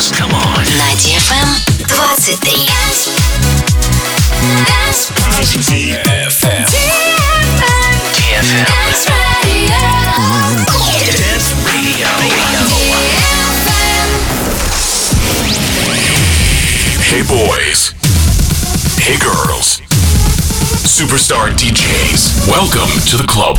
dance. Come on. На DFM 23. DFM. DFM. Dance Radio. Hey boys. Hey girls. Superstar DJs. Welcome to the club.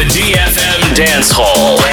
the DFM Dance Hall.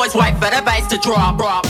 Always wait for the bass to drop, drop.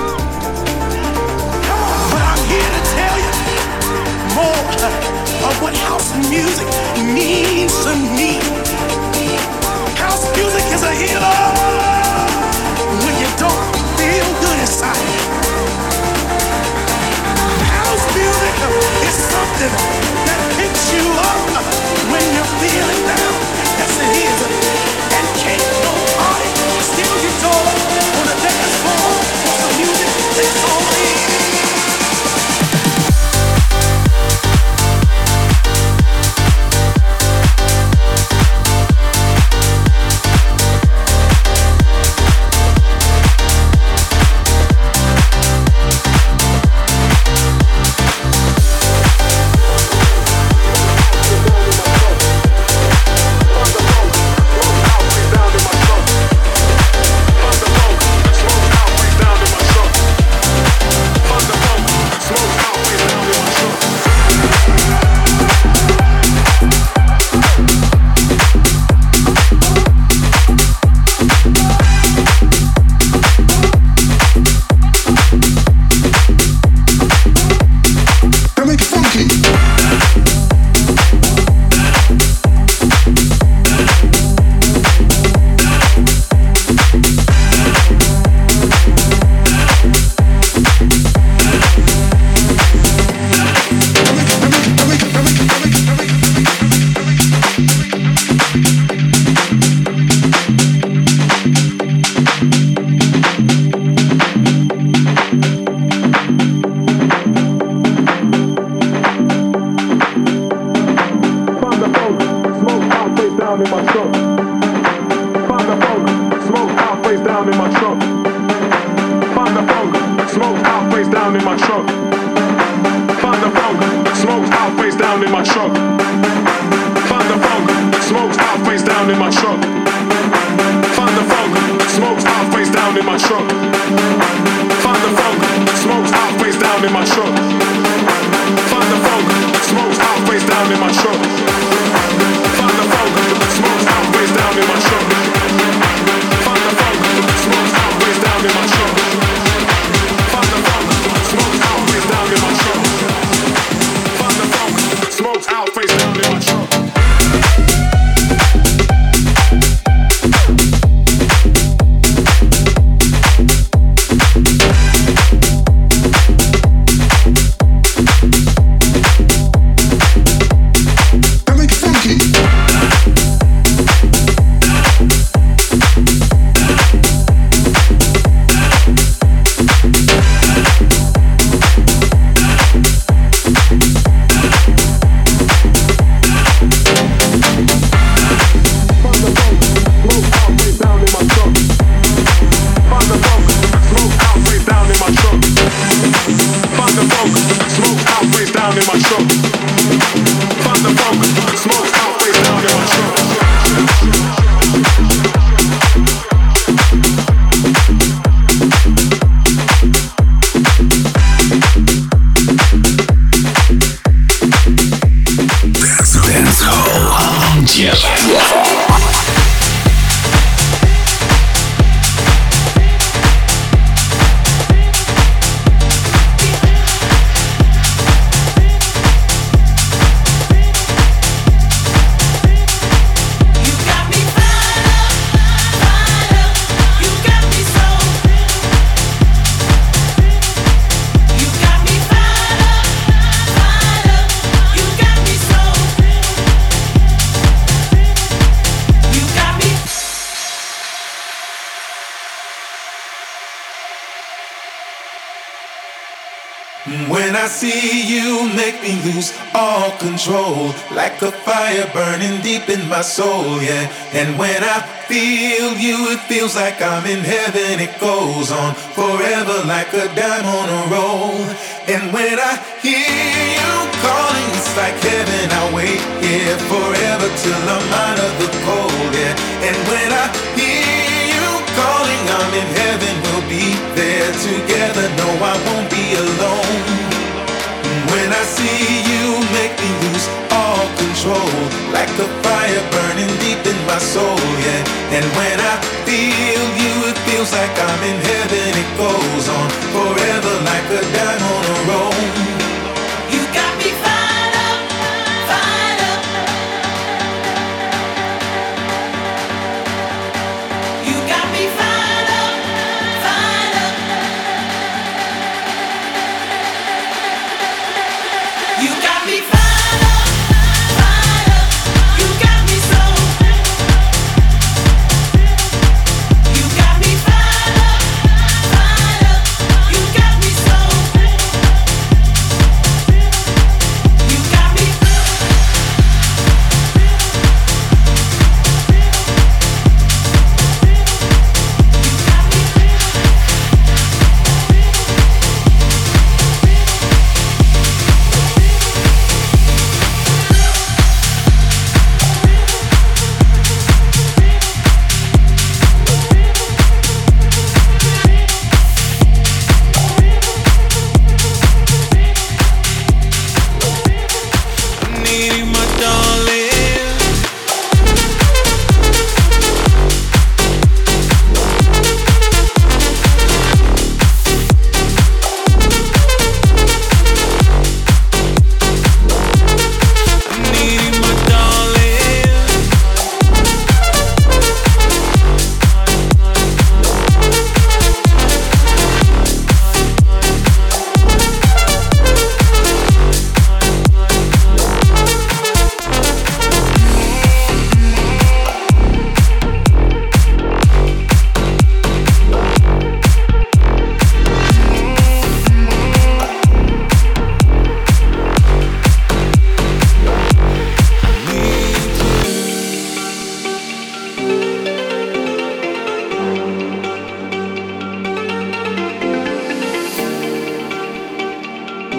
More of what house music means to me. House music is a healer oh, when you don't feel good inside. House music is something that picks you up when you're feeling down. Yes, it is. And can't nobody steal your joy on the dance floor. 'cause the music is only. Lose all control Like a fire burning deep in my soul, yeah And when I feel you, it feels like I'm in heaven It goes on forever like a dime on a roll And when I hear you calling, it's like heaven. I wait here forever till I'm out of the cold, yeah. And when I hear you calling, I'm in heaven. We'll be there together. No, I won't be alone. When I see you, make me lose all control, like a fire burning deep in my soul, yeah. And when I feel you, it feels like I'm in heaven. It goes on forever, like a dime on a roll.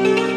Can